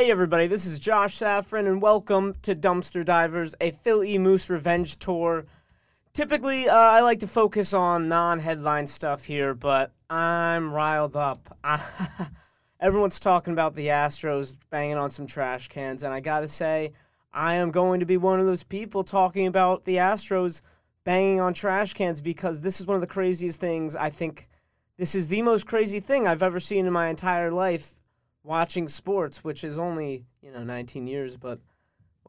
Hey everybody, this is Josh Safran and welcome to Dumpster Divers, a Phil E. Moose revenge tour. Typically, uh, I like to focus on non-headline stuff here, but I'm riled up. Everyone's talking about the Astros banging on some trash cans, and I gotta say, I am going to be one of those people talking about the Astros banging on trash cans because this is one of the craziest things I think. This is the most crazy thing I've ever seen in my entire life watching sports, which is only, you know, 19 years, but,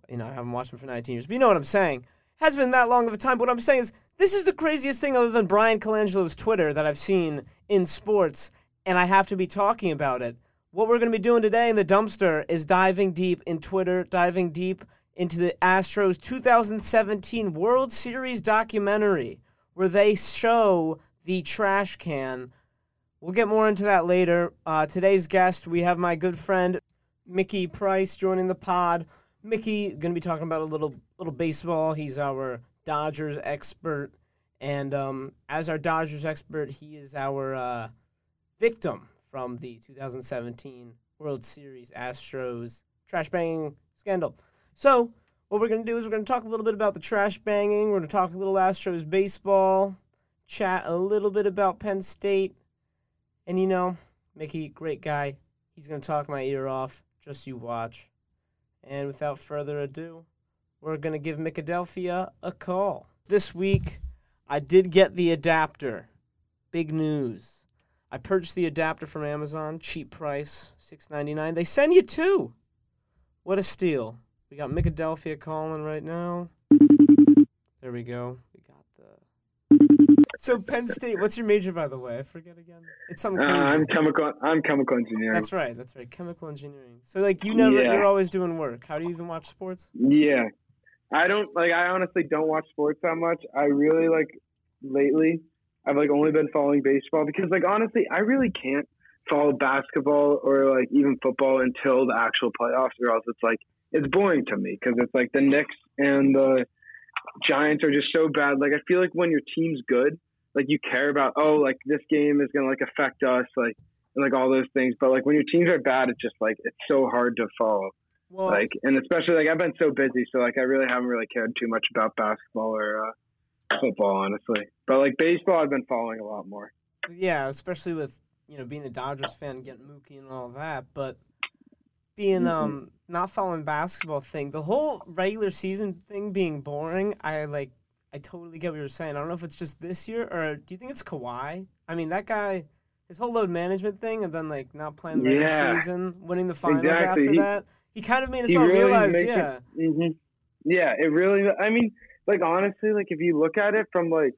you know, I haven't watched them for 19 years. But you know what I'm saying. Has been that long of a time. But what I'm saying is, this is the craziest thing other than Bryan Colangelo's Twitter that I've seen in sports, and I have to be talking about it. What we're going to be doing today in the dumpster is diving deep in Twitter, diving deep into the Astros 2017 World Series documentary, where they show the trash can We'll get more into that later. Uh, today's guest, we have my good friend Mickey Price joining the pod. Mickey going to be talking about a little little baseball. He's our Dodgers expert, and um, as our Dodgers expert, he is our uh, victim from the 2017 World Series Astros trash banging scandal. So, what we're going to do is we're going to talk a little bit about the trash banging. We're going to talk a little Astros baseball, chat a little bit about Penn State and you know, Mickey, great guy. He's going to talk my ear off. Just you watch. And without further ado, we're going to give Mickadelphia a call. This week, I did get the adapter. Big news. I purchased the adapter from Amazon, cheap price, six ninety nine. They send you two. What a steal. We got Mickadelphia calling right now. There we go. So Penn State, what's your major by the way? I forget again. It's something. Uh, I'm chemical. I'm chemical engineering. That's right. That's right. Chemical engineering. So like you never, yeah. you're always doing work. How do you even watch sports? Yeah, I don't like. I honestly don't watch sports that much. I really like lately. I've like only been following baseball because like honestly, I really can't follow basketball or like even football until the actual playoffs, or else it's like it's boring to me because it's like the Knicks and the Giants are just so bad. Like I feel like when your team's good like you care about oh like this game is gonna like affect us like and like all those things. But like when your teams are bad it's just like it's so hard to follow. Well, like and especially like I've been so busy so like I really haven't really cared too much about basketball or uh, football honestly. But like baseball I've been following a lot more. Yeah especially with you know being a Dodgers fan getting Mookie and all that but being mm-hmm. um not following basketball thing the whole regular season thing being boring I like I totally get what you're saying. I don't know if it's just this year or do you think it's Kawhi? I mean, that guy, his whole load management thing, and then like not playing the yeah. season, winning the finals exactly. after he, that. He kind of made us all really realize, yeah. It, mm-hmm. Yeah, it really. I mean, like honestly, like if you look at it from like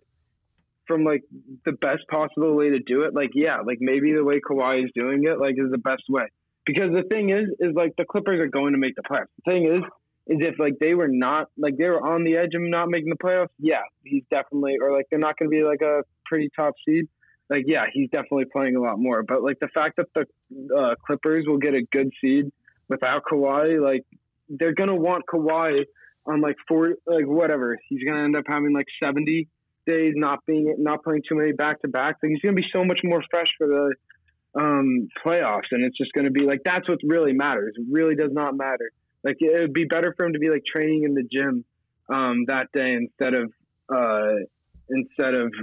from like the best possible way to do it, like yeah, like maybe the way Kawhi is doing it, like is the best way. Because the thing is, is like the Clippers are going to make the playoffs. The thing is, is if like they were not like they were on the edge of not making the playoffs, yeah, he's definitely or like they're not going to be like a pretty top seed. Like yeah, he's definitely playing a lot more. But like the fact that the uh, Clippers will get a good seed without Kawhi, like they're gonna want Kawhi on like four like whatever. He's gonna end up having like seventy days not being not playing too many back to back. Like he's gonna be so much more fresh for the um playoffs, and it's just gonna be like that's what really matters. It really does not matter like it would be better for him to be like training in the gym um, that day instead of uh, instead of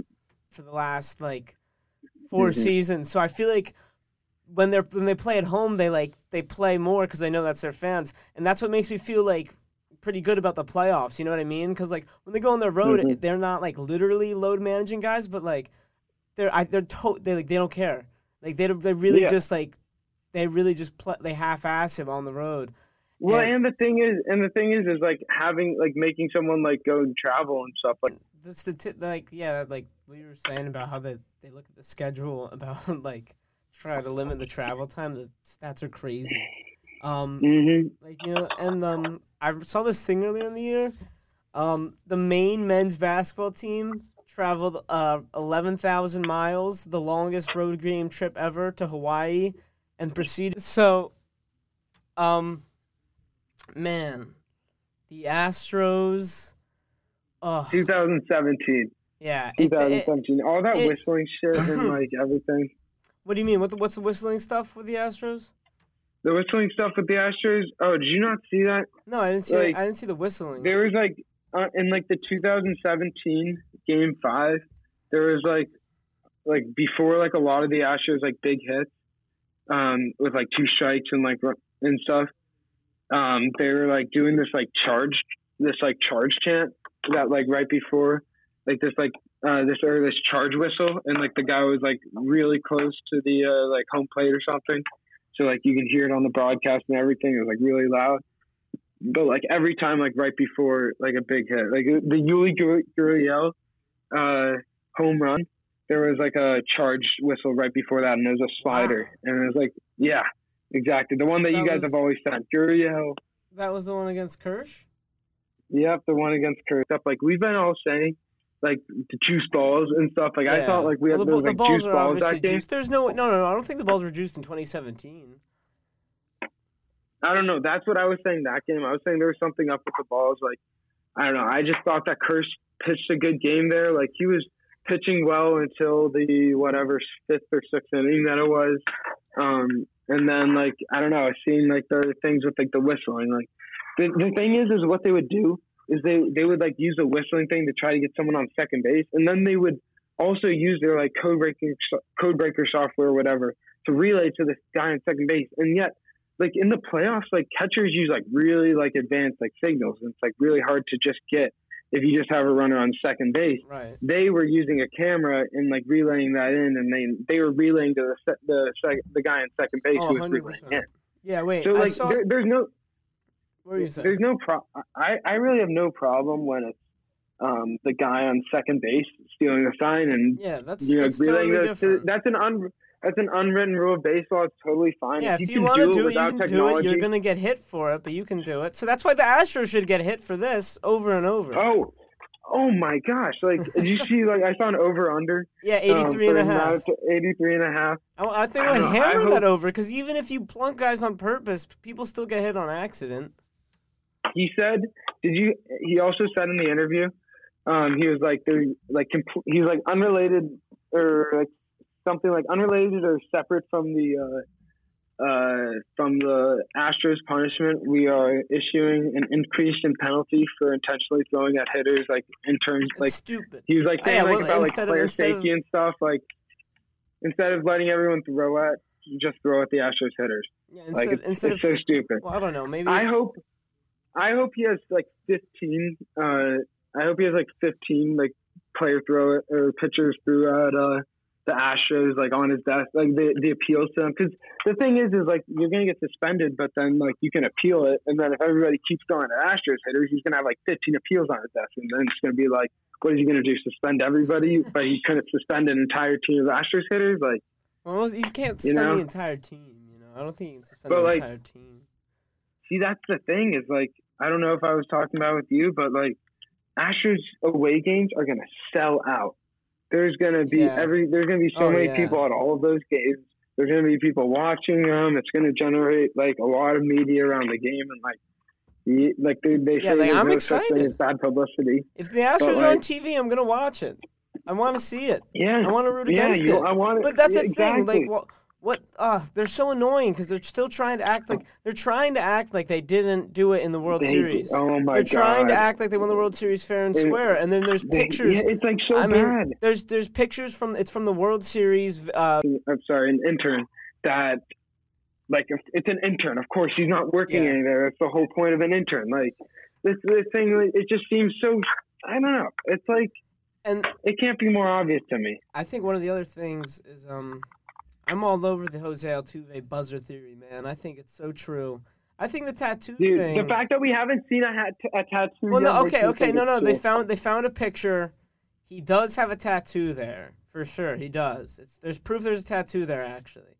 for the last like 4 mm-hmm. seasons. So I feel like when they're when they play at home, they like they play more because they know that's their fans, and that's what makes me feel like pretty good about the playoffs. You know what I mean? Because like when they go on their road, mm-hmm. they're not like literally load managing guys, but like they're I, they're to- they like they don't care. Like they they really yeah. just like they really just play they half ass him on the road. Well, and, and, the thing is, and the thing is, is like having like making someone like go and travel and stuff like. The stati- like yeah, like we were saying about how they they look at the schedule about like try to limit the travel time. The stats are crazy. Um, mm-hmm. like you know, and um, I saw this thing earlier in the year. Um, the main men's basketball team traveled uh 11,000 miles, the longest road game trip ever to Hawaii, and proceeded. So, um, man, the Astros. Oh. 2017. Yeah. 2017. It, it, All that it, whistling shit and like everything. What do you mean? What the, what's the whistling stuff with the Astros? the whistling stuff with the Astros. Oh, did you not see that? No, I didn't see. Like, I didn't see the whistling. There was like uh, in like the 2017 Game Five, there was like like before like a lot of the Astros like big hits, um, with like two strikes and like and stuff. Um, they were like doing this like charge, this like charge chant that like right before, like this like uh this or this charge whistle, and like the guy was like really close to the uh, like home plate or something, so like you can hear it on the broadcast and everything. It was like really loud. But like every time, like right before like a big hit, like the Yuli Gur- Gurriel uh, home run, there was like a charge whistle right before that, and it was a slider, and it was like, yeah, exactly, the one that, you guys was- have always sent, Gurriel. that was the one against Kersh. Yep, the one against Kirk. Stuff like we've been all saying, like the juice balls and stuff. Like I thought, like we had Well, the, those the like balls juice are balls obviously that juiced. There's no, no, no. I don't think the balls were juiced in 2017. I don't know. That's what I was saying that game. I was saying there was something up with the balls. Like, I don't know. I just thought that Kersh pitched a good game there. Like, he was pitching well until the whatever fifth or sixth inning that it was. Um, and then, like, I don't know. I seen, like, the things with, like, the whistling. Like, the, the thing is, is what they would do is they, they would, like, use a whistling thing to try to get someone on second base. And then they would also use their, like, code breaking, code breaker software or whatever to relay to the guy on second base. And yet, like in the playoffs, like catchers use like really like advanced like signals, and it's like really hard to just get if you just have a runner on second base. Right. They were using a camera and like relaying that in, and they they were relaying to the the sec- the guy on second base Oh, who was 100%. relaying in. Yeah. Wait. So I like saw. there, there's no what were you saying? there's no pro. I I really have no problem when it's um the guy on second base stealing the sign and Yeah, that's, you know that's relaying totally to- that's an un that's an unwritten rule of baseball. It's totally fine. yeah, if if you, you want to do, do it you can do it. technology. You're gonna get hit for it, but you can do it. So that's why the Astros should get hit for this over and over. Oh, oh my gosh! Like, did you see? Like, I an over under. yeah, 83 and a half. 83 and a half. I, I think I I would I hammer hope- that over because even if you plunk guys on purpose, people still get hit on accident. He said, "Did you?" He also said in the interview, um, he was like, "They're like, compl- he's like unrelated or like something like unrelated or separate from the." Uh, uh, from the Astros punishment, we are issuing an increase in penalty for intentionally throwing at hitters, like in terms It's like stupid. He was like Oh, saying yeah, like well, about like instead of- player of- safety and stuff. Like instead of letting everyone throw at, you just throw at the Astros hitters. Yeah, Like it's, instead it's of so stupid. well, I don't know, maybe I hope, I hope he has like fifteen. Uh, I hope he has like fifteen like player throw it or pitchers at uh, the Astros like on his desk, like the the appeals to him. Because the thing is, is like you're gonna get suspended, but then like you can appeal it, and then if everybody keeps throwing at Astros hitters, he's gonna have like fifteen appeals on his desk, and then it's gonna be like. What is he going to do? Suspend everybody? but he couldn't suspend an entire team of Astros hitters? Like, well, you can't You suspend know? the entire team. You know, I don't think you can suspend But, the like, entire team. see that's the thing is like I don't know if I was talking about with you, but like Astros away games are gonna sell out. There's gonna be Yeah. every there's gonna be so Oh, many yeah. people at all of those games. There's gonna be people watching them. It's gonna generate like a lot of media around the game and like like they, they Yeah, say like, I'm no excited. as bad publicity. If the Astros but, are on TV, I'm gonna watch it. I want to see it. Yeah, I want to root yeah, against you, it. I want it. But that's yeah, the thing. exactly. Like, what? What? Uh, they're so annoying because they're still trying to act like they're trying to act like they didn't do it in the World They- Series. Oh my they're god, trying to act like they won the World Series fair and square, and then there's pictures. yeah, it's like so I mean, bad. there's there's pictures from it's from the World Series. Uh, I'm sorry, an intern that like it's an intern. Of course, he's not working Yeah. anywhere. That's the whole point of an intern. Like this this thing, it just seems so. I don't know. It's like and it can't be more obvious to me. I think one of the other things is um, I'm all over the Jose Altuve buzzer theory, man. I think it's so true. I think the tattoo Dude, thing. the fact that we haven't seen a, hat, a tattoo. Well, no, okay, okay, no, no. They found they found a picture. He does have a tattoo there for sure. He does. It's there's proof there's a tattoo there actually,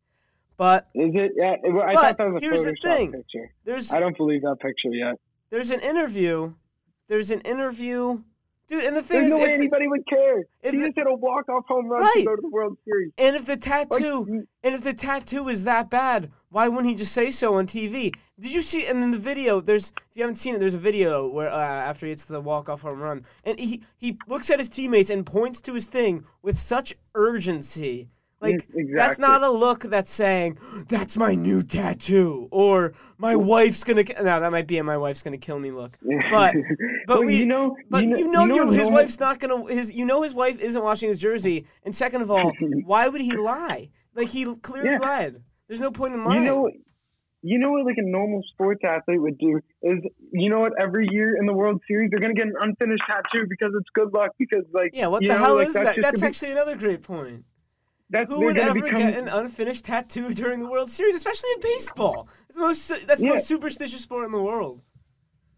but Is it? Yeah, I thought that was a here's the thing. picture. there's I don't believe that picture yet. there's an interview. There's an interview, dude. And the thing There's is, no way the- anybody would care. if he just hit a walk off home run Right. to go to the World Series. and if the Like, tattoo and if the tattoo is that bad, why wouldn't he just say so on TV? Did you see? And in the video, there's if you haven't seen it, there's a video where uh, after he hits the walk off home run, and he he looks at his teammates and points to his thing with such urgency, Like exactly. that's not a look that's saying that's my new tattoo or my wife's gonna. ki-" No, that might be a my wife's gonna kill me look. But but Well, we you know, but you know, you know, you know his normal- wife's not gonna his you know his wife isn't washing his jersey. And second of all, why would he lie? Like he clearly Yeah. lied. There's no point in lying. You know, you know what like a normal sports athlete would do is, you know what? Every year in the World Series, they're gonna get an unfinished tattoo because it's good luck. Because like, yeah, what the know, hell like, is that's that? That's gonna be- actually another great point. That's Who would ever become, get an unfinished tattoo during the World Series, especially in baseball? It's the most that's the Yeah. most superstitious sport in the world.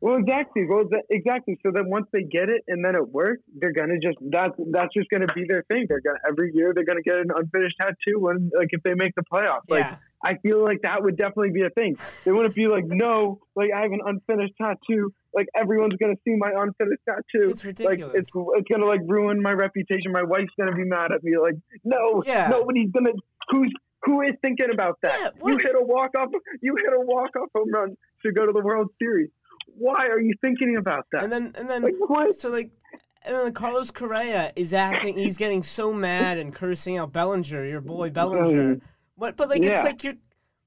Well, exactly. Well, that, exactly. So then once they get it and then it works, they're gonna just that's that's just gonna be their thing. They're gonna every year they're gonna get an unfinished tattoo when like if they make the playoffs. Like yeah. I feel like that would definitely be a thing. They wouldn't be like, no, like I have an unfinished tattoo. Like everyone's gonna see my unfinished tattoo. It's like ridiculous. it's it's gonna like ruin my reputation. My wife's gonna be mad at me. Like no, Yeah. nobody's gonna who's who is thinking about that. Yeah, you hit a walk off. You hit a walk off home run to go to the World Series. Why are you thinking about that? and then and then like what? so like and then Carlos Correa is acting he's getting so mad and cursing out Bellinger, your boy Bellinger. Oh, what but like it's like you're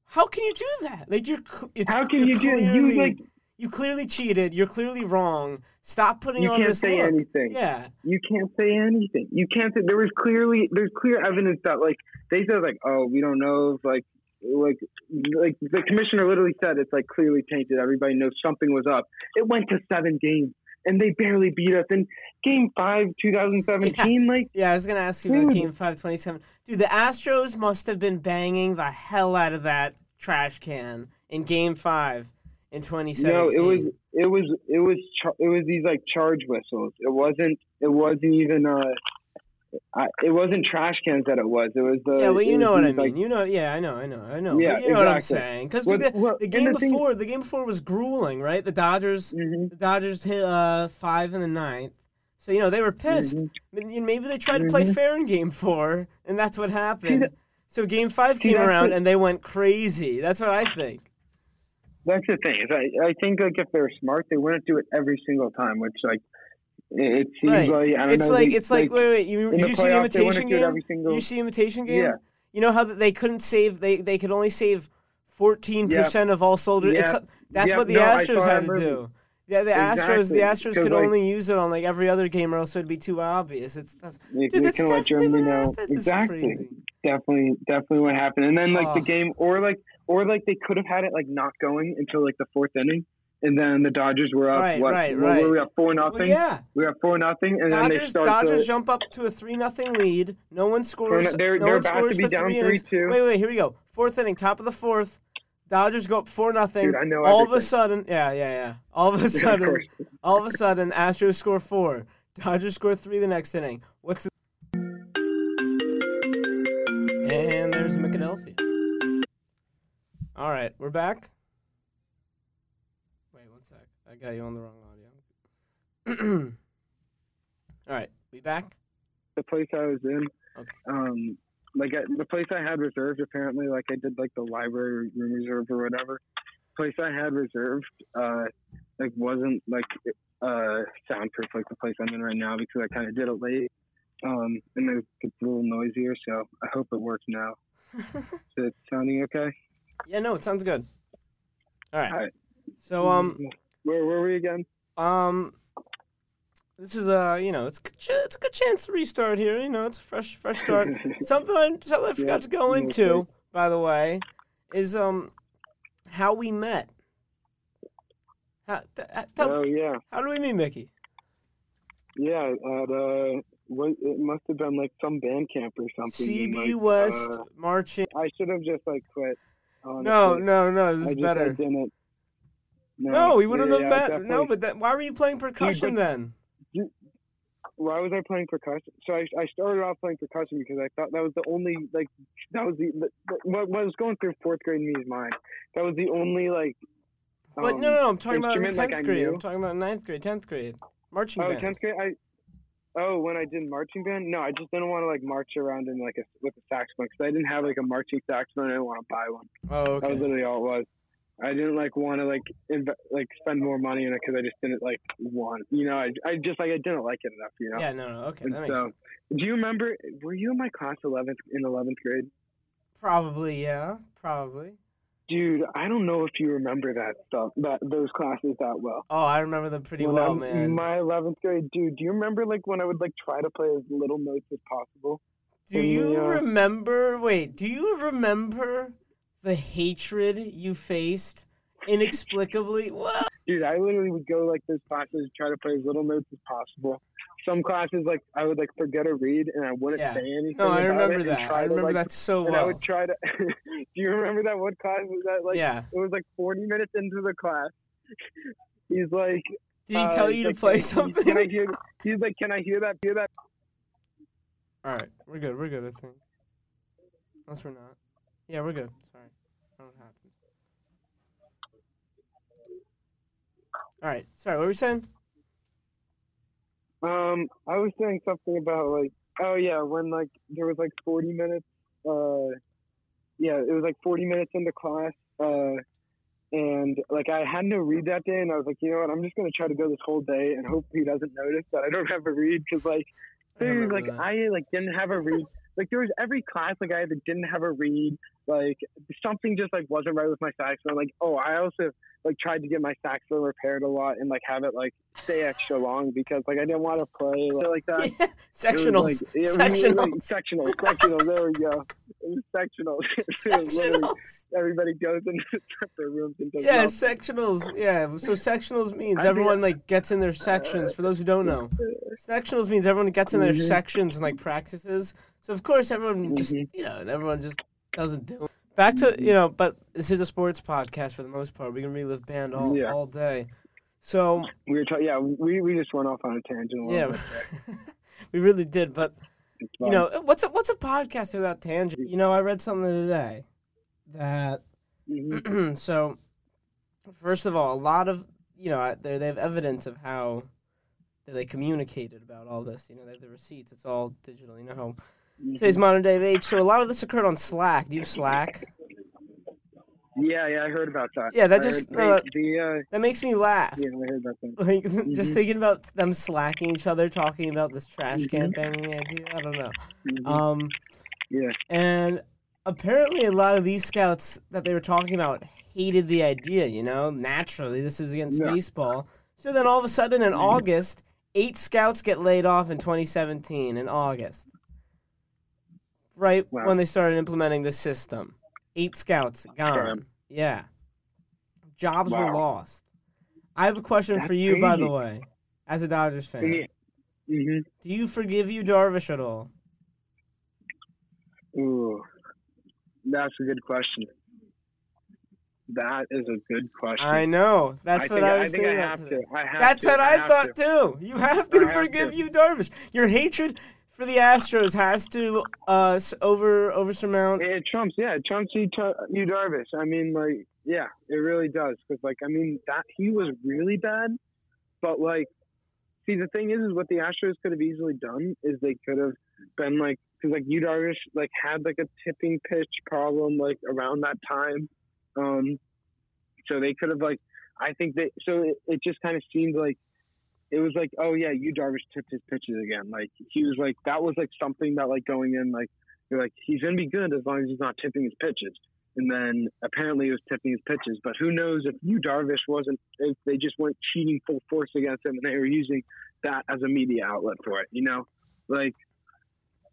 how can you do that? Like you're it's How can you do? You like you clearly cheated, you're clearly wrong. Stop putting you on can't this say look. anything. Yeah. you can't say anything. You can't say there was clearly there's clear evidence that like they said like oh we don't know if like like like the commissioner literally said it's like clearly tainted. Everybody knows something was up. It went to seven games and they barely beat us in game five 2017. Like Yeah, I was gonna ask you about Game Five, 27. Dude, the Astros must have been banging the hell out of that trash can in Game Five in 2017. no, it was it was it was char- it was these like charge whistles. It wasn't it wasn't even uh. I, it wasn't trash cans that it was. It was the. Yeah, well, you know what I mean. like, you know, yeah, I know, I know, I know. Yeah, but you know what I'm exactly. saying? Because Well, the, well, the game the thing- before, the game before was grueling, right? The Dodgers, mhm, the Dodgers hit uh, five in the ninth, so you know they were pissed. mhm. Maybe they tried to play Mhm. fair in Game Four, and that's what happened. that- so Game Five See, came around, what- and they went crazy. That's what I think. That's the thing. Is I, I think like if they're smart, they wouldn't do it every single time. Which like it, seems Right. like I don't It's know. like they- it's like, wait wait you the you see the playoffs, they wouldn't imitation game? single. Did you see imitation game? Yeah. You know how that they couldn't save they they could only save fourteen percent of all soldiers. It's Yeah. that's Yeah, what the no, Astros had to do. Yeah, the Astros the Astros could like- only use it on like every other game, or else it'd be too obvious. It's that's, They, dude, they that's can let definitely Germany what know happened. Exactly. Definitely, definitely what happened. And then like the Oh. game, or like, or like they could have had it like not going until like the fourth inning, and then the Dodgers were up. Right, what, right, what right. were we up four nothing? Well, yeah, We were up four nothing, and then they Dodgers start Dodgers to. jump up to a three nothing lead. No one scores. they're- no they're one about to scores be for down three. 3-2. Wait, wait, here we go. Fourth inning, top of the fourth. Dodgers go up four nothing. Dude, I know All of a sudden, yeah, yeah, yeah. All of a Yeah, of sudden, all of a sudden, Astros score four. Dodgers score three the next inning. What's the... And there's Philadelphia. All right, we're back. Wait one sec. I got you on the wrong audio. All right, we back. the place I was in, Okay. um, like I, the place I had reserved. Apparently, like I did like the library room reserve or whatever. Place I had reserved, uh, like wasn't like uh soundproof like the place I'm in right now because I kind of did it late. Um, and it- it's a little noisier, so I hope it works now. Is it sounding okay? Yeah, no, it sounds good. All right. All right. So um where were we again? um this is a you know it's a good ch- it's a good chance to restart here. You know, it's a fresh fresh start. something I, something I forgot to go into, okay. by the way, is um how we met. How, th- uh, tell- oh yeah, how do we meet, Mickey? yeah. At uh, what, it must have been like some band camp or something. in, CB like, West uh, marching. I should have just like quit. Honestly. No, no, no. This is better. didn't. No, we would have yeah, known yeah, better. No, but that, why were you playing percussion but- then? why was I playing percussion? So I, I started off playing percussion because I thought that was the only like that was the, the what, what was going through fourth grade in me's mind. That was the only like. But um, no, no, no. I'm talking about tenth like, grade. I'm talking about ninth grade, tenth grade, marching Oh, band. 10th grade. I. Oh, when I did marching band, no, I just didn't want to like march around in like a with a saxophone because I didn't have like a marching saxophone. I didn't want to buy one. Oh, That was literally all it was. I didn't like want to like inv- like spend more money on it because I just didn't like want. You know, I, I just like I didn't like it enough. You know. Yeah, no, no, okay, And that makes so, sense. do you remember? Were you in my class eleventh in eleventh grade? Probably, yeah, probably. Dude, I don't know if you remember that stuff, that those classes that well. Oh, I remember them pretty When well, I'm- man. My eleventh grade, dude. Do you remember like when I would like try to play as little notes as possible? Do you uh, remember? Wait, do you remember the hatred you faced inexplicably? Well, Dude, I literally would go like those classes, and try to play as little notes as possible. Some classes, like I would like forget to read, and I wouldn't Yeah. say anything. no, I remember that. I to, remember like, that so And I would try to. do you remember that one class was that like yeah. it was like forty minutes into the class? He's like, Did he uh, tell you to like, play "Can- something? Can I hear? He's like, can I hear that? Hear that? All right, we're good. We're good. I think. Unless we're not. Yeah, we're good. Sorry. I don't. All right. Sorry. What were we saying? Um, I was saying something about like, oh yeah, when like there was like forty minutes. Uh, yeah, it was like forty minutes into class. Uh, and like I had no reed that day, and I was like, you know what, I'm just gonna try to go this whole day and hope he doesn't notice that I don't have a reed because like, I dude, remember like that. I like didn't have a reed. Like there was every class like I either didn't have a reed, like something just like wasn't right with my saxophone. Like oh, I also like tried to get my saxophone repaired a lot and like have it like stay extra long because like I didn't want to play like, like that. Yeah, It was, sectionals. like- it was, like, sectionals. sectionals, sectionals. There we go. It was sectionals. It was literally- sectionals. Everybody goes into separate rooms and does Yeah, nothing. sectionals. Yeah, so sectionals means I think- everyone like gets in their sections. For those who don't know, sectionals means everyone gets in their Mhm. sections and like practices. So of course everyone just Mhm. you know and everyone just doesn't do. it. Back to you know, but this is a sports podcast for the most part. We can relive band all Yeah. all day. So We were talking. Yeah, we, we just went off on a tangent. A yeah, we really did. But you know, what's a what's a podcast without tangent? You know, I read something today that Mhm. so first of all, a lot of you know they they have evidence of how they communicated about all this. You know, they have the receipts. It's all digital. You know how Mhm. today's modern day of age. So a lot of this occurred on Slack. Do you have Slack? Yeah, yeah, I heard about that. Yeah, that I just- no, the uh, That makes me laugh. yeah, I heard about that. Like just Mhm. thinking about them slacking each other, talking about this trash can Mhm. banging idea. I don't know. Mhm. Um, yeah, and apparently, a lot of these scouts that they were talking about hated the idea. You know, naturally, this is against Yeah. baseball. So then, all of a sudden, in Mhm. August, eight scouts get laid off in 2017. In August, right Wow. when they started implementing the system, eight scouts gone. Yeah, jobs were lost. I have a question That's for you, by the way, as a Dodgers fan. yeah. hmm Do you forgive Yu Darvish at all? Ooh, that's a good question. That is a good question. I know. That's what think, I was think thinking. I have to. I have That's to. what I, have thought to. too. You have to I have forgive to. Yu Darvish. Your hatred for the Astros has to uh over over surmount. It trumps, yeah, it trumps you, Yu Darvish. I mean, like, yeah, it really does. Because, like, I mean, that he was really bad, but like, see, the thing is, is what the Astros could have easily done is they could have been like, because like Yu Darvish like had like a tipping pitch problem like around that time, um, so they could have like, I think they, so it, it just kind of seemed like. It was like, oh yeah, Yu Darvish tipped his pitches again. Like he was like that was like something that like going in like you're like he's gonna be good as long as he's not tipping his pitches. And then apparently he was tipping his pitches, but who knows if Yu Darvish wasn't if they just weren't cheating full force against him and they were using that as a media outlet for it, you know? Like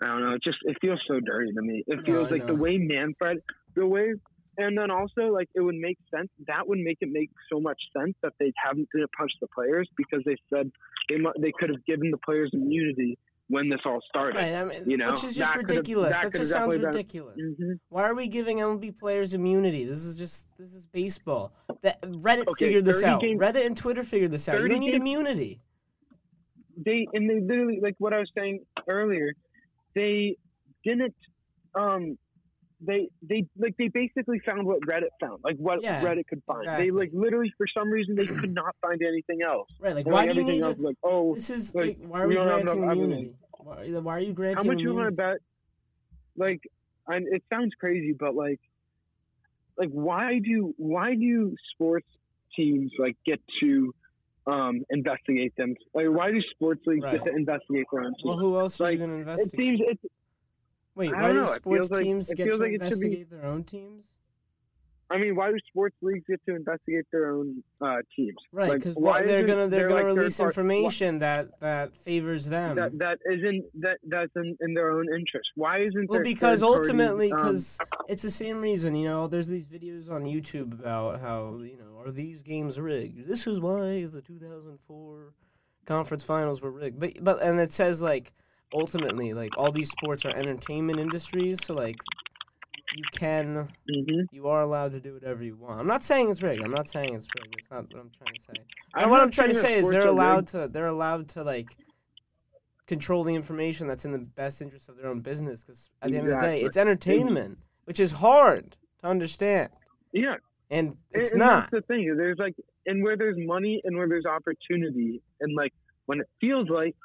I don't know, it just it feels so dirty to me. It feels I like the way Manfred the way and then also like it would make sense that would make it make so much sense that they haven't didn't punch the players because they said they mu- they could have given the players immunity when this all started. Right, I mean, You know, which is just that ridiculous. that That, just sounds ridiculous. Mhm. Why are we giving MLB players immunity? This is just this is baseball. That Reddit Okay, figured this out. games- Reddit and Twitter figured this out. You don't need games- immunity. they and they literally like what I was saying earlier. They didn't. Um, they they like they basically found what Reddit found, like what Yeah, Reddit could find. exactly. They like literally for some reason they could not find anything else. Right, like And, why like, do you everything need else like oh This is like, like, why are we we granting immunity? Why, why are you granting how much you want to bet? Like, and it sounds crazy, but like like why do why do sports teams like get to um, investigate them? Like why do sports leagues Right. get to investigate their own teams? Well, who else are you gonna investigate? it investigate? seems it's Wait, why do sports feels like- teams get to like should be- investigate their own teams? I mean, why do sports leagues get to investigate their own uh, teams? Right, Like, because why they're gonna they're gonna like, release part- information that that favors them. that that isn't that that's in, in their own interest. Why isn't well, because ultimately, um, because it's the same reason. You know, there's these videos on YouTube about how you know are these games rigged? This is why the 2004 conference finals were rigged. But but and it says like ultimately like all these sports are entertainment industries, so like you can mhm. you are allowed to do whatever you want. I'm not saying it's rigged. I'm not saying it's rigged. It's not what I'm trying to say. I'm what I'm trying to say is they're allowed to they're allowed to like control the information that's in the best interest of their own business because at the end of the day it's entertainment which is hard to understand Yeah, and it's and, and not That's the thing. There's like, and where there's money and where there's opportunity, and like when it feels like,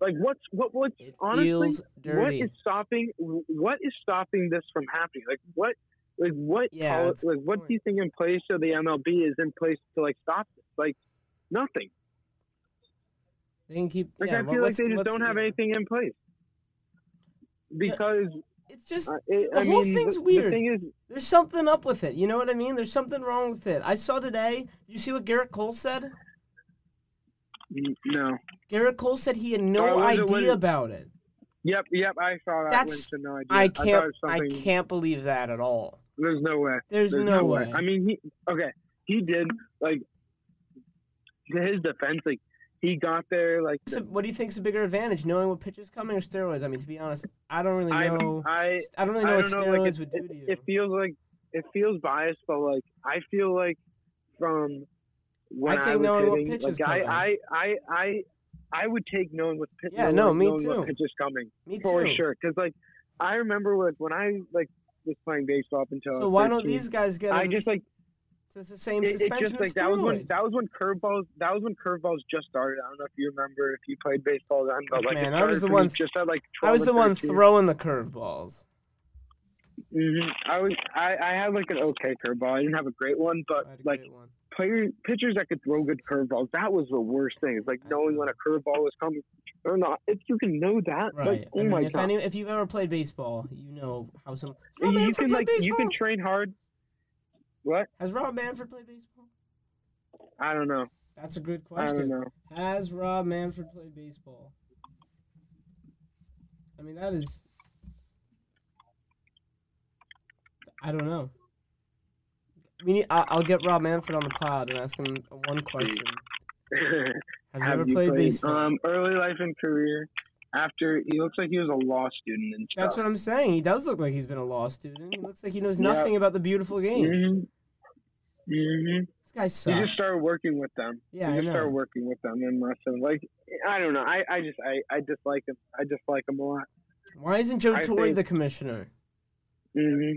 like what's what what's it honestly what is stopping what is stopping this from happening? Like what like what Yeah, poli- like what point. do you think in place so the MLB is in place to like stop this? Like nothing. they can keep Like yeah, I feel like they just don't have anything in place. Because it's just uh, it, the I whole mean, thing's the, weird. The thing is, there's something up with it you know what i mean there's something wrong with it i saw today you see what gerrit cole said no. gerrit cole said he had no it when- idea about it Yep, yep. I saw that. That's- no idea. i can't it was i can't believe that at all There's no way. there's, There's no, way. I mean, he okay. He did like to his defense, like he got there like So what do you think's a bigger advantage, knowing what pitch is coming or steroids? I mean, to be honest, I don't really I, know. I I don't really know what don't know, steroids like, would do to you. it feels like it feels biased, but like I feel like from I I, think was knowing what hitting, pitch is like I, coming. I I I I would take knowing what pitch. Yeah, no, me too. What pitch is coming Me for too. sure? Because like I remember like when I like was playing baseball up until So why don't these guys get? I just like So it's the same it, it just like that was when that was when curveballs that was when curveballs just started. I don't know if you remember if you played baseball then, but like Man, I was the one just at like I was the one throwing the curveballs. Mhm. I was I, I had like an okay curveball. I didn't have a great one, but I had a like one. player pitchers that could throw good curveballs, that was the worst thing. It's like I knowing know. when a curveball was coming or not. If you can know that, Right. like oh I mean, my if god, any, if you've ever played baseball, you know how some. Has you Manfred can like you can train hard. What? Has Rob Manfred played baseball? I don't know. That's a good I don't question. know. Has Rob Manfred played baseball? I mean, that is. I don't know. We need. I, I'll get Rob Manfred on the pod and ask him one question. Have you ever played, baseball? Um, early life and career. After he looks like he was a law student and stuff. That's what I'm saying. He does look like he's been a law student. He looks like he knows nothing about the beautiful game. hmm hmm This guy He sucks. just started working with them. Yeah, he I just started working with them and than like I don't know. I, I just I, I dislike him. I dislike him a lot. Why isn't Joe I Torre think- the commissioner? hmm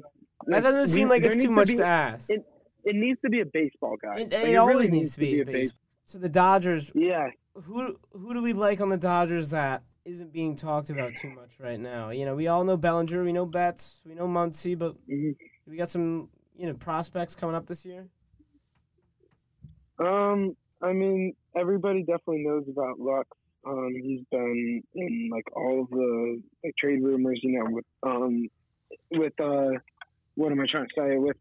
That doesn't seem like it's too much to ask. it- It needs to be a baseball guy. It, Like, it always really needs to be, a baseball. So the Dodgers, Yeah, who who do we like on the Dodgers that isn't being talked about too much right now? You know, we all know Bellinger, we know Betts, we know Muncy, but Mhm. we got some you know prospects coming up this year. Um, I mean, everybody definitely knows about Lux. Um, he's been in like all of the like trade rumors, you know, with um, with uh, what am I trying to say? With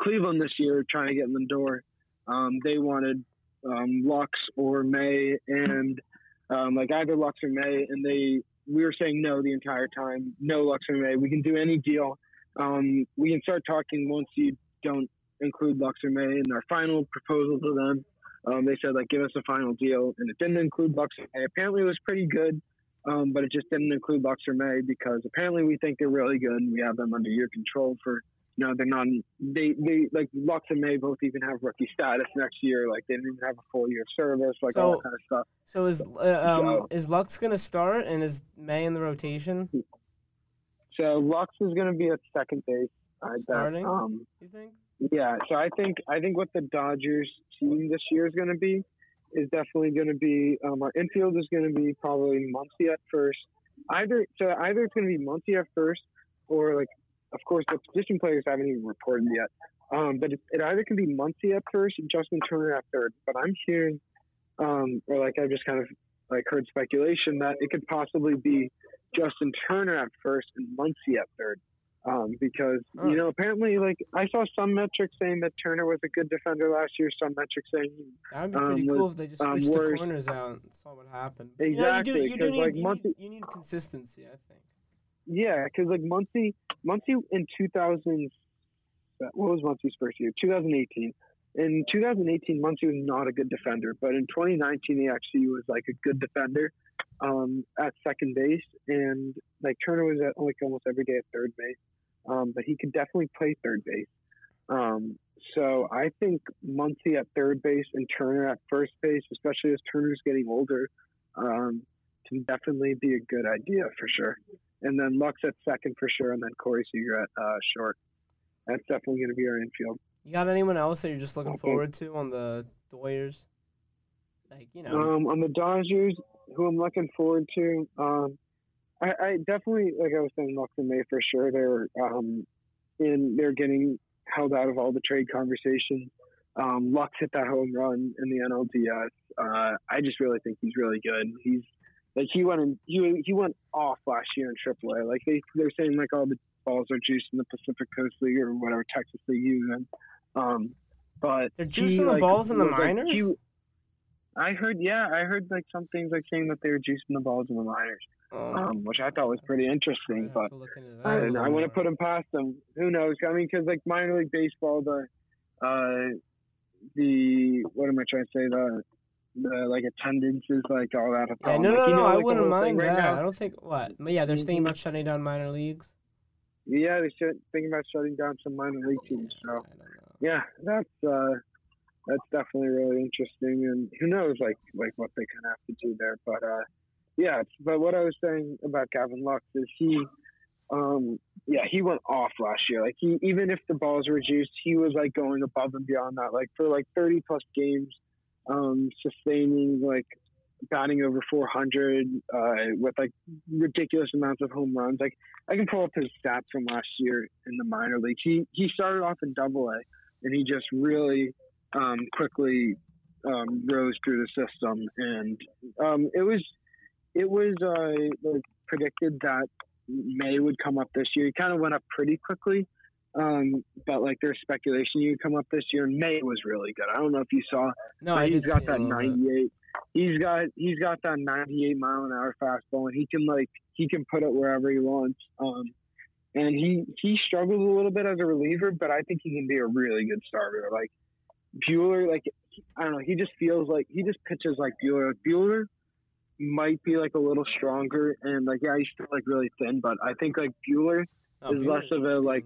Cleveland this year, trying to get in the door. Um, they wanted um, Lux or May, and um, like either Lux or May, and they we were saying no the entire time. No Lux or May. We can do any deal. Um, we can start talking once you don't include Lux or May in our final proposal to them. Um, they said like give us a final deal, and it didn't include Lux or May. Apparently, it was pretty good, um, but it just didn't include Lux or May because apparently we think they're really good, and we have them under your control for. You know, they're not. They they like Lux and May both even have rookie status next year. Like they didn't even have a full year of service. Like all So- that kind of stuff. So is uh, um, So- is Lux gonna start and is May in the rotation? So Lux is going to be at second base. I bet. Starting? Um, You think? Yeah, so I think I think what the Dodgers team this year is going to be is definitely going to be um, our infield is going to be probably Muncy at first. Either so either it's going to be Muncy at first or like of course, the position players haven't even reported yet. Um, but it, it either can be Muncy at first and Justin Turner at third. But I'm hearing, um, or like I've just kind of like heard speculation that it could possibly be Justin Turner at first and Muncy at third. Um, because you know apparently like I saw some metrics saying that Turner was a good defender last year, some metrics saying That would be pretty um, cool with, if they just um, switched the Warriors- corners out and saw what happened. Exactly, You, know, you do, you do need, like, you, need, you need consistency, I think. Yeah, because like Muncy, Muncy in 2000, what was Muncy's first year? 2018. In 2018, Muncy was not a good defender, but in 2019, he actually was like a good defender um, at second base, and like Turner was at like almost every day at third base, um, but he could definitely play third base. Um, so I think Muncy at third base and Turner at first base, especially as Turner's getting older, um, can definitely be a good idea for sure and then Lux at second for sure, and then Corey Seager at uh, short. That's definitely going to be our infield. You got anyone else that you're just looking Okay. forward to on the Warriors? Like, you know, Um, on the Dodgers, who I'm looking forward to, um, I, I definitely, like I was saying, Lux and May for sure. They're um, in, they're getting held out of all the trade conversations. Um, Lux hit that home run in the NLDS. Uh, I just really think he's really good. He's like he went in, he he went off last year in AAA. Like they they're saying like all the balls are juiced in the Pacific Coast League or whatever Texas they use them. Um, but they're he, juicing the like, balls in the like, minors? he- I heard, yeah, I heard like some things like saying that they were juicing the balls in the minors, Oh, um, which I thought was pretty interesting. have But to look into that I a don't know. I want to put them past them. Who knows? I mean, because like minor league baseball, the uh, the what am I trying to say? The the like attendance is like all that. Yeah, problem. no, Like, no, no. know, I like, the wouldn't mind right that. now- I don't think what. But yeah, they're thinking about shutting down minor leagues. Yeah, they're thinking about shutting down some minor league teams. I So don't know. yeah, that's uh, that's definitely really interesting, and who knows, like like what they kind of have to do there. But uh, yeah, but what I was saying about Gavin Lux is he, um, yeah, he went off last year. Like he, even if the balls were reduced, he was like going above and beyond that. Like for like thirty plus games, um, sustaining like batting over 400 uh, with like ridiculous amounts of home runs. Like I can pull up his stats from last year in the minor league. He he started off in Double A, and he just really um, quickly um, rose through the system. And um, it was it was uh, like predicted that May would come up this year. He kind of went up pretty quickly. Um, but like there's speculation he would come up this year. May was really good. I don't know if you saw No, I he's got that little bit. 98. He's got he's got that 98 mile an hour fastball, and he can like he can put it wherever he wants. Um, and he he struggled a little bit as a reliever, but I think he can be a really good starter. Like Buehler, like I don't know, he just feels like he just pitches like Buehler. Buehler might be like a little stronger, and like yeah, he's still like really thin, but I think like Buehler No, is less of a like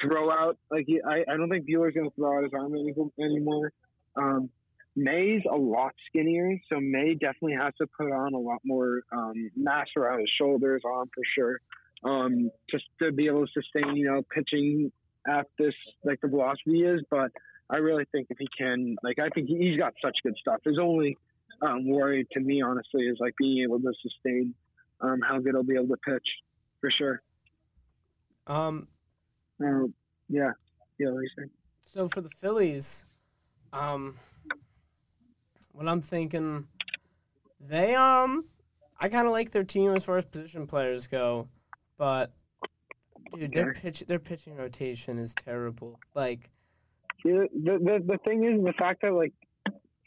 throw out. Like he, I, I don't think Buehler's gonna throw out his arm any, anymore. Um, May's a lot skinnier, so May definitely has to put on a lot more um, mass around his shoulders, arm for sure, um, just to be able to sustain, you know, pitching at this like the velocity is. But I really think if he can, like, I think he- he's got such good stuff. His only um, worry to me, honestly, is like being able to sustain um, how good he'll be able to pitch for sure. Um, Um, yeah, yeah, what are you saying? so for the Phillies, um, what I'm thinking, they um, I kind of like their team as far as position players go, but dude, their pitch, their pitching rotation is terrible. Like, the, the the thing is the fact that like,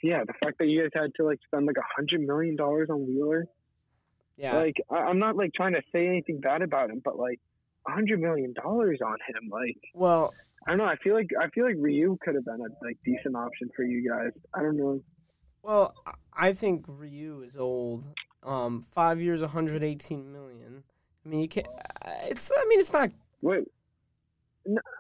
yeah, the fact that you guys had to like spend like a hundred million dollars on Wheeler. yeah, Like, I, I'm not like trying to say anything bad about him, but like, a hundred million dollars on him, like, well, I don't know. I feel like I feel like Ryu could have been a like decent option for you guys. I don't know. well, I- think Ryu is old. Um, five years, 118 million. I mean, you can't. uh, It's. I mean, it's not Wait,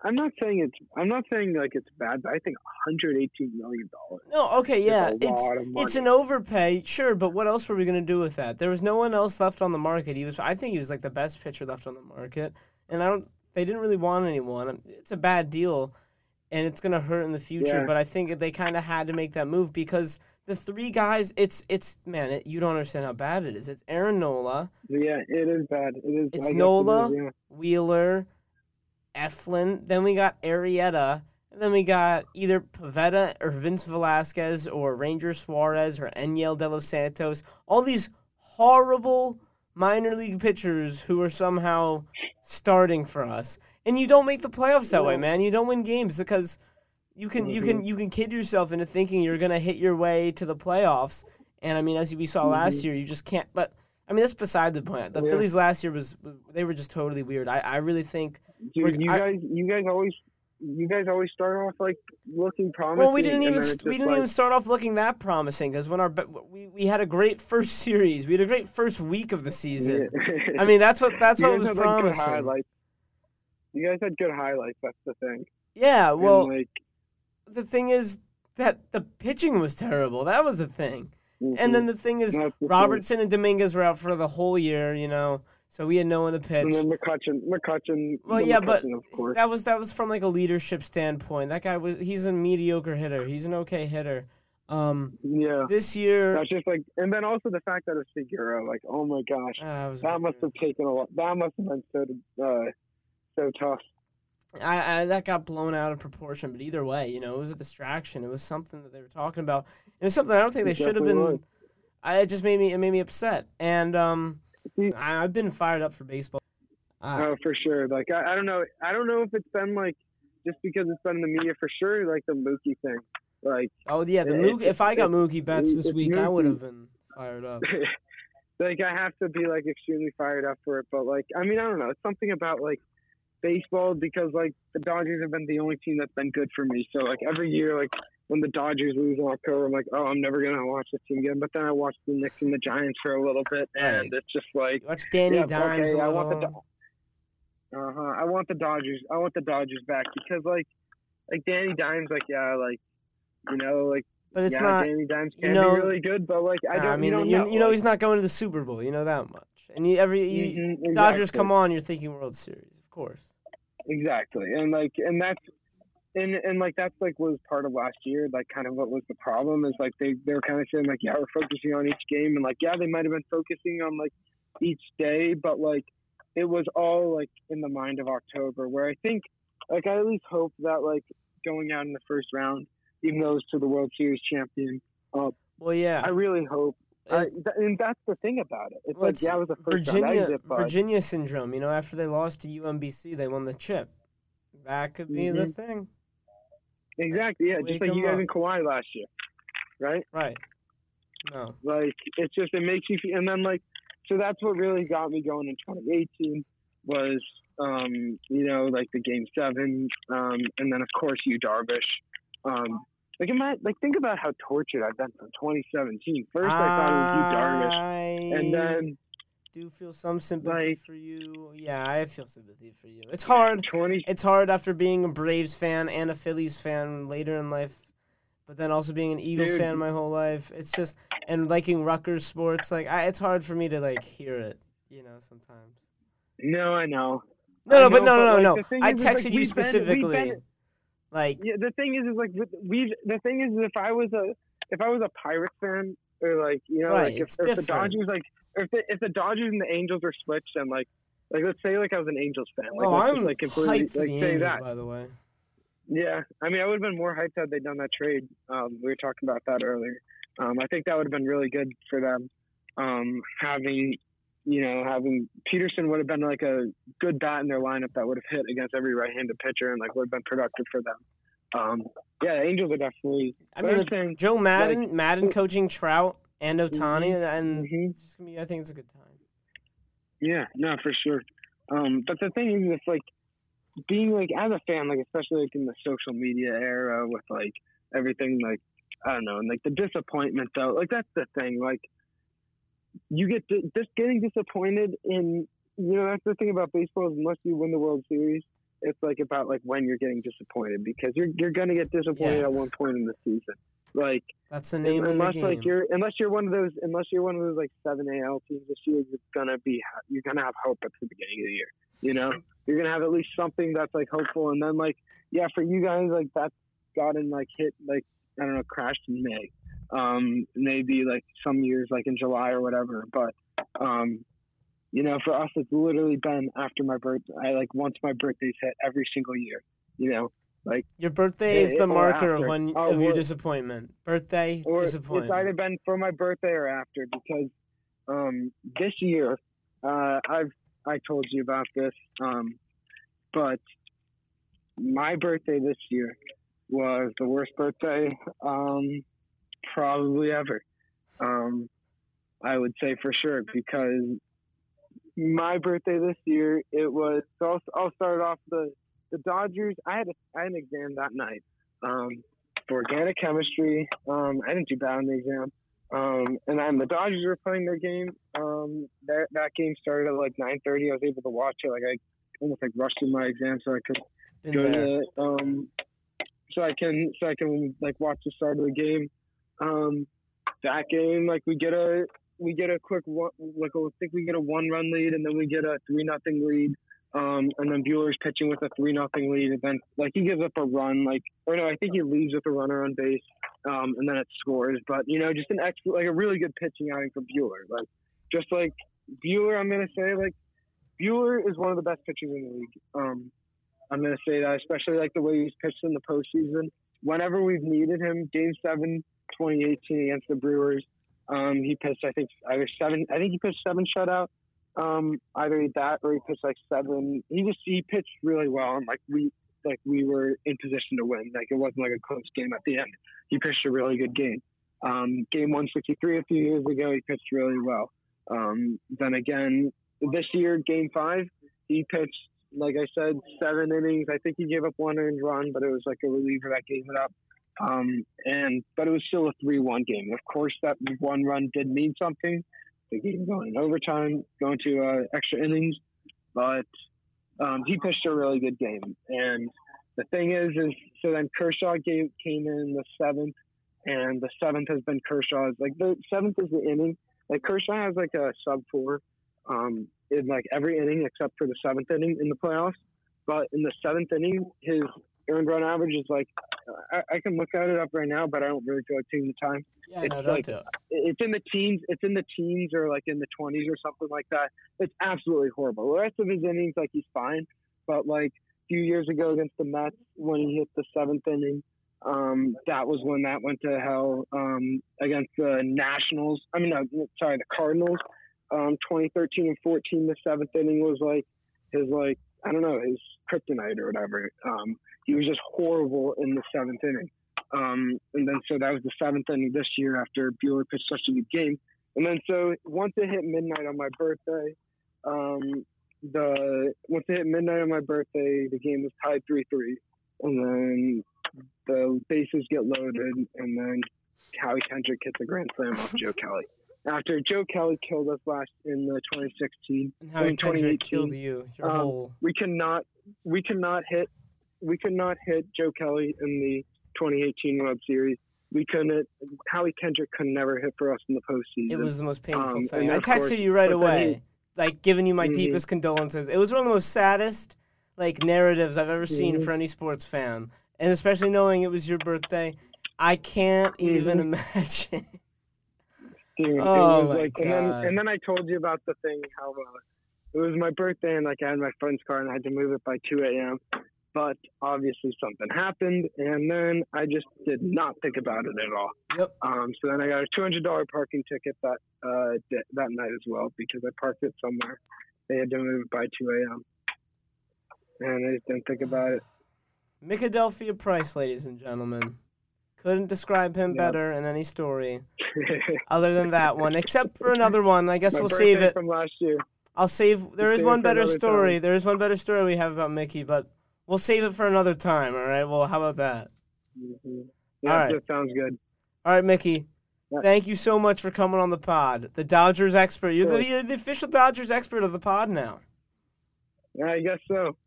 I'm not saying it's. I'm not saying like it's bad, but I think 118 million dollars. No, okay, yeah, it's lot of money. it's an overpay, sure, but what else were we gonna do with that? There was no one else left on the market. He was, I think, he was like the best pitcher left on the market, and I don't. They didn't really want anyone. It's a bad deal, and it's gonna hurt in the future. Yeah. But I think they kind of had to make that move because the three guys, it's it's man, it, you don't understand how bad it is. It's Aaron Nola, Yeah, it is bad. It is. It's guess it is, Nola. yeah. Wheeler, Eflin, then we got Arrieta, and then we got either Pivetta or Vince Velasquez or Ranger Suarez or Enyel De Los Santos. All these horrible minor league pitchers who are somehow starting for us. And you don't make the playoffs that way, man. You don't win games because you can you can mm-hmm. you can kid yourself into thinking you're gonna hit your way to the playoffs. And I mean, as we saw last mm-hmm. year, you just can't. But I mean, that's beside the point. The Yeah. Phillies last year was they were just totally weird. I, I really think. Dude, you I- guys, you guys always, you guys always start off like looking promising. Well, we didn't even then it's st- we didn't like, even start off looking that promising because when our we we had a great first series, we had a great first week of the season. Yeah. I mean, that's what that's what was had, like, promising. highlights. You guys had good highlights. That's the thing. Yeah, And, well, like, the thing is that the pitching was terrible. That was the thing. And then the thing is, the. Robertson and Dominguez were out for the whole year, you know, so we had no one to pitch. and then McCutchen, McCutchen. Well, yeah, but McCutchen, of course. that was that was from like a leadership standpoint. That guy was he's a mediocre hitter. He's an okay hitter. Um, yeah, this year, that's just like, and then also the fact that it's Figueroa. Like, oh my gosh, uh, was that must have taken a lot. That must have been so, uh, so tough. I, I that got blown out of proportion. But either way, you know, it was a distraction. It was something that they were talking about. It was something I don't think they should have been. was. I it just made me it made me upset, and um, I, I've been fired up for baseball. Uh, Oh, for sure. Like, I, I don't know. I don't know if it's been like just because it's been in the media for sure. Like the Mookie thing. Like, oh yeah, the it- Mookie, if I got Mookie Betts this week, I would have been fired up. like I have to be like extremely fired up for it. But like, I mean, I don't know. It's something about like baseball because like the Dodgers have been the only team that's been good for me. So like every year, like when the Dodgers lose in October, I'm like, oh, I'm never gonna watch this team again. But then I watch the Knicks and the Giants for a little bit, and Right. it's just like. Watch Danny Yeah, Dimes okay, a I want the little. Uh huh. I want the Dodgers. I want the Dodgers back because like, like Danny Dimes, like yeah, like you know, like but it's yeah, not. Danny Dimes you can know- be really good, but like I don't. I mean, you, don't you, know, you know he's not going to the Super Bowl. You know that much. And you, every you, mhm, Dodgers come on, you're thinking World Series, of course. Exactly, and like, and that's, and and like that's like was part of last year. Like, kind of what was the problem is like they they were kind of saying like, yeah, we're focusing on each game, and like, yeah, they might have been focusing on like each day, but like it was all like in the mind of October. Where I think, like, I at least hope that like going out in the first round, even though it's to the World Series champion, uh, Well, yeah. I really hope. Th- and that's the thing about it. It's Well, like, it's yeah, it was a first Virginia but Virginia syndrome. You know, after they lost to UMBC, they won the chip. That could be the Mhm. thing, exactly, yeah, Wake just like you guys up. and Kawhi last year, right? right? No, Like it's just it makes you feel, and then like so that's what really got me going in 2018 was um you know like the game seven um and then of course Yu Darvish um like imagine, like think about how tortured I've been from 2017. First I thought it was Yu Darvish, and then do feel some sympathy like- for you. Yeah, I feel sympathy for you. It's hard. 20 It's hard after being a Braves fan and a Phillies fan later in life, but then also being an Eagles Dude. fan my whole life. It's just and liking Rutgers sports. Like, I, it's hard for me to like hear it. You know, sometimes. No, I know. No, I no, but know, no, no, but, like, no. I is, is, like, texted you we've been- we've specifically. been- like, Yeah, the thing is, is like we. The thing is, if I was a if I was a Pirates fan, or like you know, Right, like if, if the. Dodgers like if the if the Dodgers and the Angels are switched, and like like let's say like I was an Angels fan, like oh, I'm like completely hyped like say Angels, that. by the way. Yeah, I mean, I would have been more hyped had they done that trade. Um, we were talking about that earlier. Um, I think that would have been really good for them. Um, having, you know, having Pederson would have been like a good bat in their lineup that would have hit against every right-handed pitcher and like would have been productive for them. Um, yeah, Angels are definitely. I mean, saying, Joe Maddon, Maddon coaching Trout and Ohtani, and Mhm. it's just gonna be. I think it's a good time. Yeah, no, for sure. Um, but the thing is, it's like being like as a fan, like especially like in the social media era with like everything, like I don't know, and like the disappointment though, like that's the thing. Like you get di- just getting disappointed in, you know, that's the thing about baseball is unless you win the World Series, it's like about like when you're getting disappointed because you're you're gonna get disappointed Yeah. at one point in the season. Like That's the name unless of the game. like you're unless you're one of those unless you're one of those like seven AL teams this year, you're gonna be you're gonna have hope at the beginning of the year. You know, you're gonna have at least something that's like hopeful, and then like yeah, for you guys like that's gotten like hit like I don't know crashed in May, um maybe like some years like in July or whatever, but um You know, for us, it's literally been after my birthday. I like once my birthday's hit every single year. You know, like Your birthday is Yeah, the marker of when Oh, of your disappointment. Birthday or disappointment. it's either been for my birthday or after because um, this year uh, I've I told you about this, um, but my birthday this year was the worst birthday um, probably ever. Um, I would say for sure because my birthday this year it was. So I'll, I'll start off the the Dodgers. I had a, I had an exam that night. Um, for organic chemistry. Um, I didn't do bad on the exam. Um, and then the Dodgers were playing their game. Um, that that game started at like 9:30. I was able to watch it. Like I almost like rushed through my exam so I could Been go there. to um, so I can so I can like watch the start of the game. Um, that game, like we get a we get a quick one, like I think we get a one run lead and then we get a three nothing lead. Um, and then Buehler's pitching with a three nothing lead, and then like he gives up a run, like or no, I think he leaves with a runner on base, um, and then it scores. But you know, just an ex like a really good pitching outing for Buehler. Like just like Buehler, I'm gonna say like Buehler is one of the best pitchers in the league. Um, I'm gonna say that, especially like the way he's pitched in the postseason. Whenever we've needed him, Game Seven, 2018 against the Brewers, um, he pitched I think either seven. I think he pitched seven shutout. Um, either that or he pitched like seven. He just he pitched really well, and like we like we were in position to win. Like it wasn't like a close game at the end. He pitched a really good game. Um, game 163 a few years ago, he pitched really well. Um, then again, this year, game five, he pitched, like I said, seven innings. I think he gave up one earned run, but it was like a reliever that gave it up. Um, and but it was still a three-one game. Of course, that one run did mean something. The game going in overtime, going to uh, extra innings, but um, he pitched a really good game. And the thing is, is so then Kershaw gave, came in the seventh, and the seventh has been Kershaw's. Like the seventh is the inning. Like Kershaw has like a sub four um, in like every inning except for the seventh inning in the playoffs. But in the seventh inning, his earned run average is like I, I can look at it up right now, but I don't really feel like taking the time Yeah, it's no, don't like- do it. it's in the teens. It's in the teens or like in the twenties or something like that. It's absolutely horrible. The rest of his innings, like he's fine, but like a few years ago against the Mets when he hit the seventh inning, um, that was when that went to hell. Um, against the Nationals, I mean, no, sorry, the Cardinals. Um, 2013 and 14, the seventh inning was like his like I don't know his kryptonite or whatever. Um, he was just horrible in the seventh inning. Um, and then so that was the seventh inning this year after Buehler pitched such a good game. And then so once it hit midnight on my birthday, um, the once it hit midnight on my birthday, the game was tied three three, and then the bases get loaded, and then Howie Kendrick hits a grand slam off Joe Kelly. After Joe Kelly killed us last in the 2016, And in Kendrick 2018, killed you. Your um, whole. we cannot we cannot hit we could not hit Joe Kelly in the 2018 World Series. We couldn't. Howie Kendrick could never hit for us in the postseason. It was the most painful um, thing. I of course- texted you right away, he- like giving you my Mhm. deepest condolences. It was one of the most saddest like narratives I've ever seen Mhm. for any sports fan, and especially knowing it was your birthday. I can't even imagine. Dude, Oh it was my like, and then God. and then I told you about the thing how uh, it was my birthday and like I had my friend's car and I had to move it by 2 a.m. But obviously something happened, and then I just did not think about it at all. Yep. Um, so then I got a two hundred dollar parking ticket that uh, d- that night as well because I parked it somewhere. They had to move it by 2 a.m. And I just didn't think about it. Micadelphia Price, ladies and gentlemen. Couldn't describe him Yep. better in any story other than that one, except for another one. I guess My we'll save it. from last year. I'll save. There is save one better story. time. There is one better story we have about Mickey, but we'll save it for another time. All right. Well, how about that? hmm Yeah, All right. that sounds good. All right, Mickey. Yeah. Thank you so much for coming on the pod. The Dodgers expert. You're the, you're the official Dodgers expert of the pod now. Yeah, I guess so.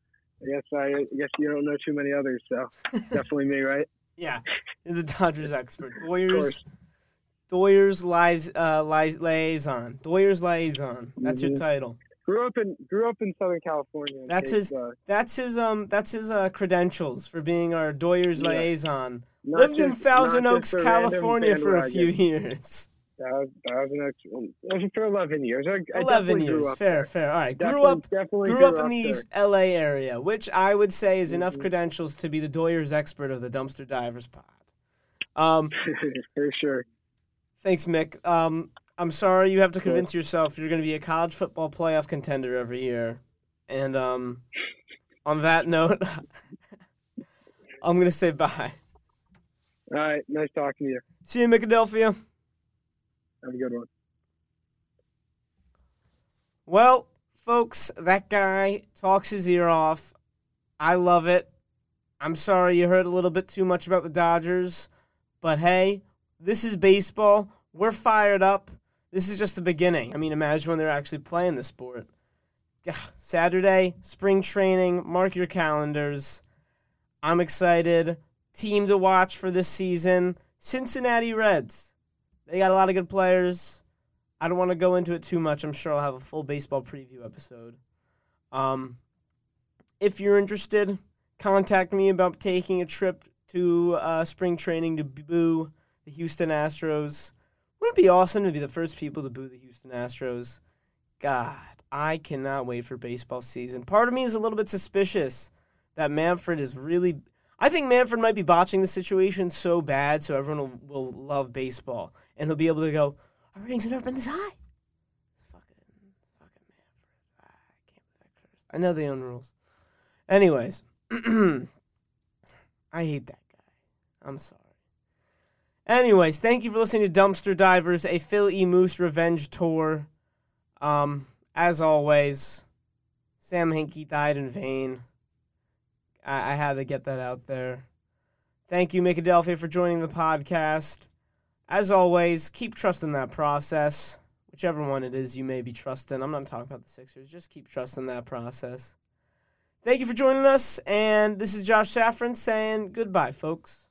I guess I, I guess you don't know too many others, so definitely me, right? Yeah, you're the Dodgers expert. Doyers. Doyers lies, uh, lies, liaison. Doyers liaison. That's your Mhm. title. Grew up in grew up in Southern California. That's his- Uh, That's his um. That's his uh, credentials for being our Doyers Yeah. liaison. not Lived in Thousand Oaks, just California for a few years. That was, that was an excellent. It was for eleven years. I, I Eleven grew years, up fair, there. fair. All right, grew up, Definitely grew up in the East L.A. area, which I would say is enough Mhm. credentials to be the Doyers expert of the Dumpster Divers pod. Um, for sure. thanks, Mick. Um, I'm sorry you have to convince yourself you're going to be a college football playoff contender every year. And um, on that note, I'm going to say bye. All right, nice talking to you. See you in Philadelphia. Have a good one. Well, folks, that guy talks his ear off. I love it. I'm sorry you heard a little bit too much about the Dodgers, but hey, this is baseball. We're fired up. This is just the beginning. I mean, imagine when they're actually playing the sport. Saturday, spring training, mark your calendars. I'm excited. Team to watch for this season Cincinnati Reds. They got a lot of good players. I don't want to go into it too much. I'm sure I'll have a full baseball preview episode. Um, if you're interested, contact me about taking a trip to uh, spring training to boo the Houston Astros. Wouldn't it be awesome to be the first people to boo the Houston Astros? God, I cannot wait for baseball season. Part of me is a little bit suspicious that Manfred is really. I think Manfred might be botching the situation so bad, so everyone will, will love baseball, and they'll be able to go. Our ratings have never been this high. Fucking, fucking Manfred. I can't believe I. I know they own rules. Anyways, I hate that guy. I'm sorry. Anyways, thank you for listening to Dumpster Divers, a Phil E. Moose revenge tour. Um, as always, Sam Hinkie died in vain. I, I had to get that out there. Thank you, Micadelphia, for joining the podcast. As always, keep trusting that process, whichever one it is you may be trusting. I'm not talking about the Sixers. Just keep trusting that process. Thank you for joining us, and this is Josh Saffron saying goodbye, folks.